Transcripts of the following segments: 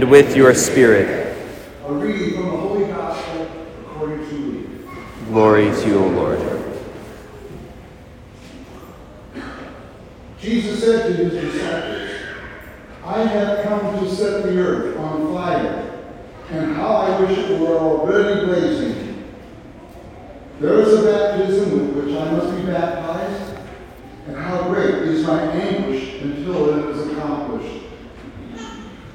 And with your spirit. A reading from the Holy Gospel according to Luke. Glory to you, O Lord. Jesus said to his disciples, I have come to set the earth on fire, and how I wish it were already blazing. There is a baptism with which I must be baptized, and how great is my anguish until it is accomplished.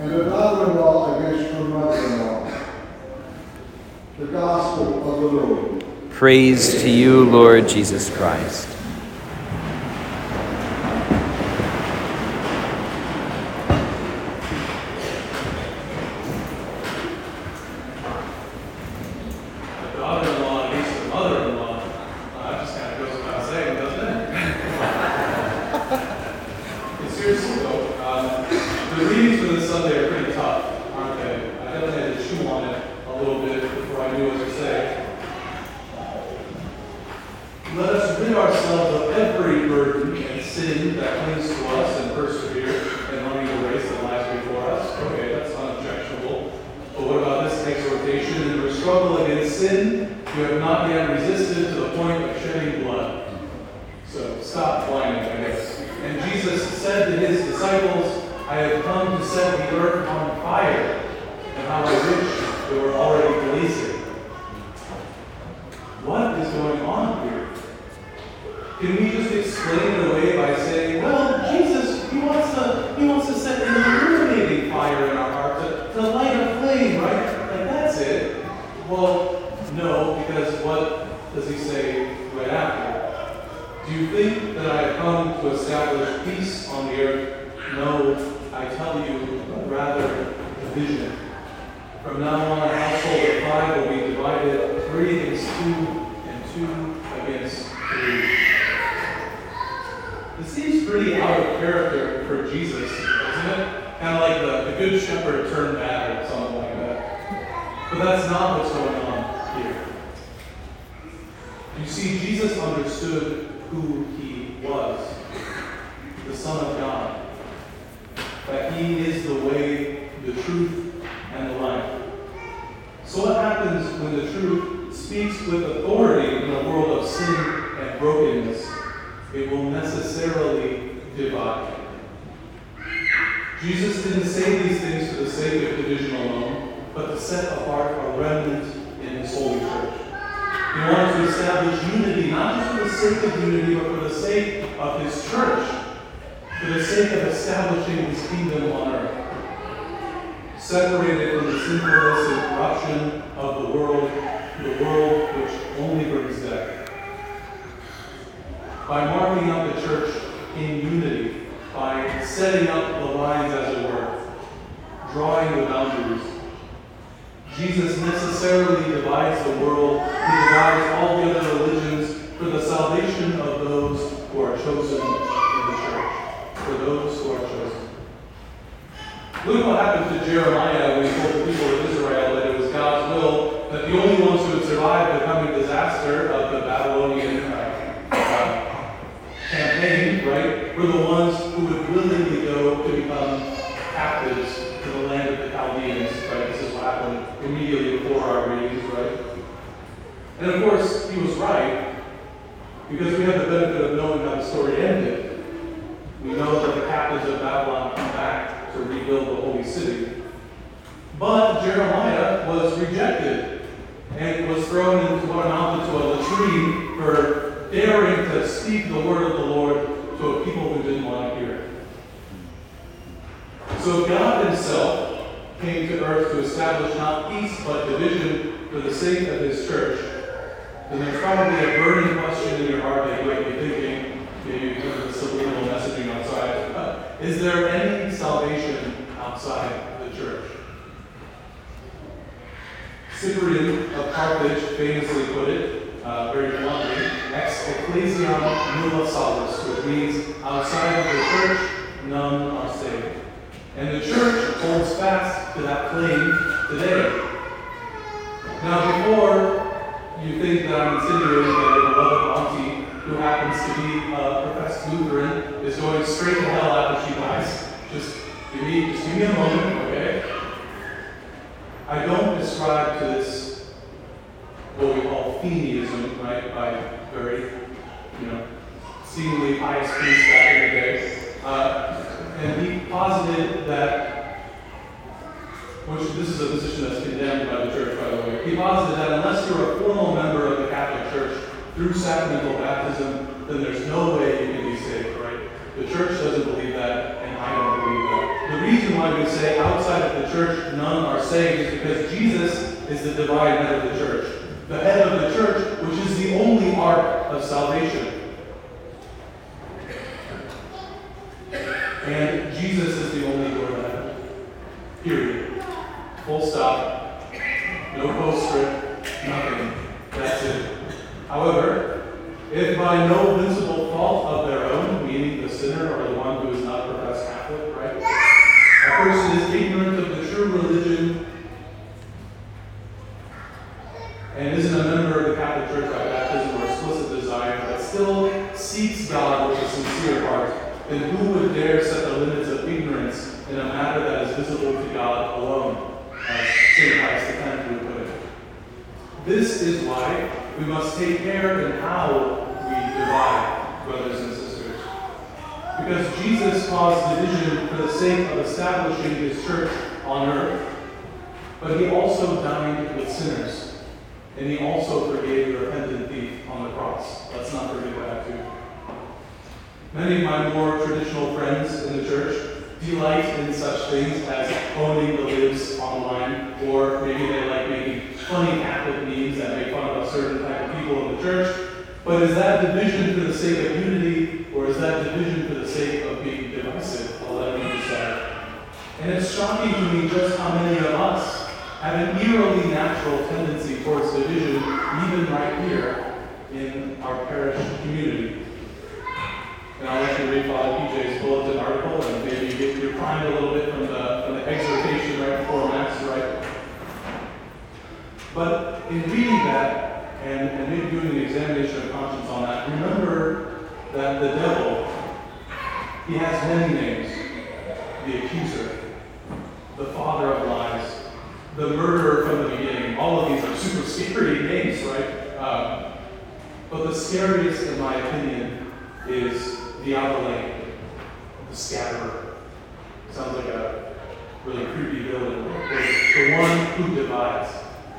and a daughter-in-law against her mother-in-law. The Gospel of the Lord. Praise to you, Lord Jesus Christ. the daughter-in-law against the mother-in-law. That just kind of goes without saying, doesn't it? And seriously though, um, the readings for this Sunday are pretty tough, aren't they? I definitely had to chew on it a little bit before I knew what to say. Let us rid ourselves of every burden and sin that clings to us and persevere in running the race that lies before us. Okay, that's unobjectionable. But what about this exhortation? In your struggle against sin, you have not yet resisted to the point of shedding blood. So stop whining, I guess. And Jesus said to his disciples, I have come to set the earth on fire, and how I wish it were already blazing. What is going on here? Can we just explain it away by saying, well, Jesus, he wants to, he wants to set an illuminating fire in our heart to, to light a flame, right? Like that's it. Well, no, because what does he say right after? Do you think that I have come to establish peace on the earth? No, I tell you, but rather division. From now on, a household of five will be divided, three against two, and two against three. It seems pretty out of character for Jesus, doesn't it? Kind of like the, the good shepherd turned bad or something like that. But that's not what's going on here. You see, Jesus understood who he was the Son of God. That he is the way, the truth, and the life. So, what happens when the truth speaks with authority in a world of sin and brokenness? It will necessarily divide. Jesus didn't say these things for the sake of division alone, but to set apart a remnant in his holy church. He wanted to establish unity, not just for the sake of unity, but for the sake of his church, for the sake of establishing his kingdom on earth. Separated from the sinfulness and corruption of the world, the world which only brings death. By marking up the church in unity, by setting up the lines, as it were, drawing the boundaries, Jesus necessarily divides the world. He divides all the other religions for the salvation of those who are chosen in the church. For those who are chosen. Look what happened to Jeremiah when he told the people of Israel that it was God's will that the only ones who would survive the coming disaster of the Babylonian uh, campaign, right, were the ones who would willingly go to become captives to the land of the Chaldeans, right? This is what happened immediately before our readings, right? And of course, he was right, because we have the benefit of knowing how the story ended. We know that the captives of Babylon come back to rebuild the holy city. But Jeremiah was rejected and was thrown into what amounted to a latrine for daring to speak the word of the Lord to a people who didn't want to hear it. So God Himself came to earth to establish not peace but division for the sake of His church. And there's probably a burning question in your heart that you might be thinking, maybe because of the subliminal messaging outside. uh, Is there any outside the church. Cyprian of Carthage famously put it, uh, very bluntly, ex ecclesiam nulla salus, which means outside of the church, none are saved. And the church holds fast to that claim today. Now, before you think that I'm insinuating that your beloved auntie, who happens to be a professed Lutheran, is going straight to hell after she dies, just give me, just give me a moment, okay? I don't ascribe to this what we call Feeneyism, right? By very, you know, seemingly pious priests back in the day. Uh, and he posited that, which this is a position that's condemned by the church, by the way. He posited that unless you're a formal member of the Catholic Church through sacramental baptism, then there's no way you can be saved, right? The church doesn't believe that, and I don't believe that. The reason why we say outside of the church none are saved is because Jesus is the divine head of the church, the head of the church, which is the only ark of salvation. And Jesus is the only door to heaven. Period. Full stop. No postscript. Nothing. That's it. However, if by no visible fault of their own, meaning the sinner or the one who is not professed Catholic, Person is ignorant of the true religion and isn't a member of the Catholic Church by baptism or explicit desire, but still seeks God with a sincere heart, then who would dare set the limits of ignorance in a matter that is visible to God alone, as St. Pius X would put it? This is why we must take care in how we divide, brothers and. Because Jesus caused division for the sake of establishing his church on earth, but he also dined with sinners. And he also forgave the repentant thief on the cross. Let's not forget that too. Many of my more traditional friends in the church delight in such things as owning the libs online, or maybe they like making funny Catholic memes that make fun of a certain type of people in the church. But is that division for the sake of unity, is that division for the sake of being divisive? Let you decide. And it's shocking to me just how many of us have an eerily natural tendency towards division, even right here in our parish community. And I'll let you read Father PJ's bulletin article and maybe get your primed a little bit from the, from the exhortation right before Mass, right? But in reading that and, and maybe doing an examination of conscience on that, remember that the devil, he has many names. The accuser, the father of lies, the murderer from the beginning. All of these are super scary names, right? Um, but the scariest, in my opinion, is the Abilene, the scatterer. Sounds like a really creepy villain. The one who divides.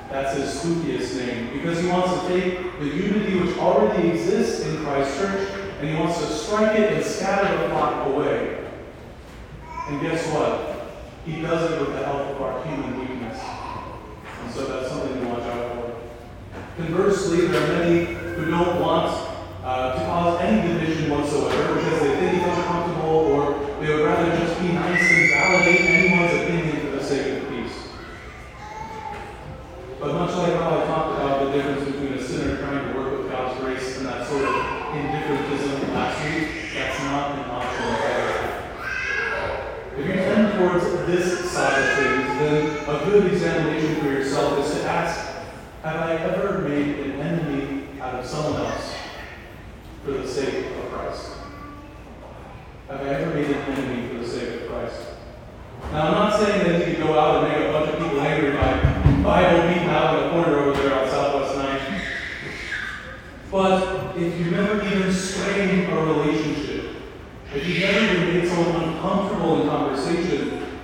That's his spookiest name because he wants to take the unity which already exists in Christ's church and he wants to strike it and scatter the flock away. And guess what? He does it with the help of our human weakness. And so that's something to watch out for. Conversely, there are many who don't want uh, to cause any division whatsoever because they think it's uncomfortable or they would rather just be nice and validate anyone's opinion for the sake of peace. But much like how I talked about the difference between a sinner trying to work with God's grace and that sort of indifferentism last week, that's not an option If you tend towards this side of things, then a good examination for yourself is to ask, have I ever made an enemy out of someone else for the sake of Christ? Have I ever made an enemy for the sake of Christ? Now, I'm not saying that you go out and make a bunch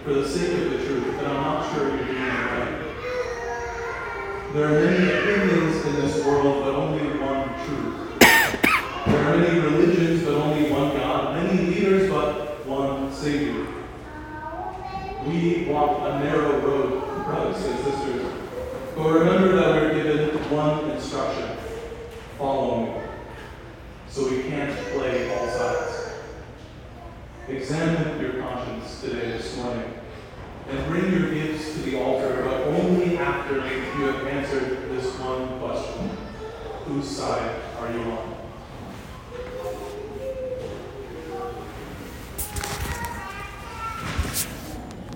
for the sake of the truth, then I'm not sure you're doing it right. There are many opinions in this world, but only one truth. There are many religions, but only one God. Many leaders, but one Savior. We walk a narrow road, brothers and sisters. But remember that we're given one instruction follow me. So we can't play all sides. Examine your conscience today, this morning. And bring your gifts to the altar, but only after you have answered this one question Whose side are you on?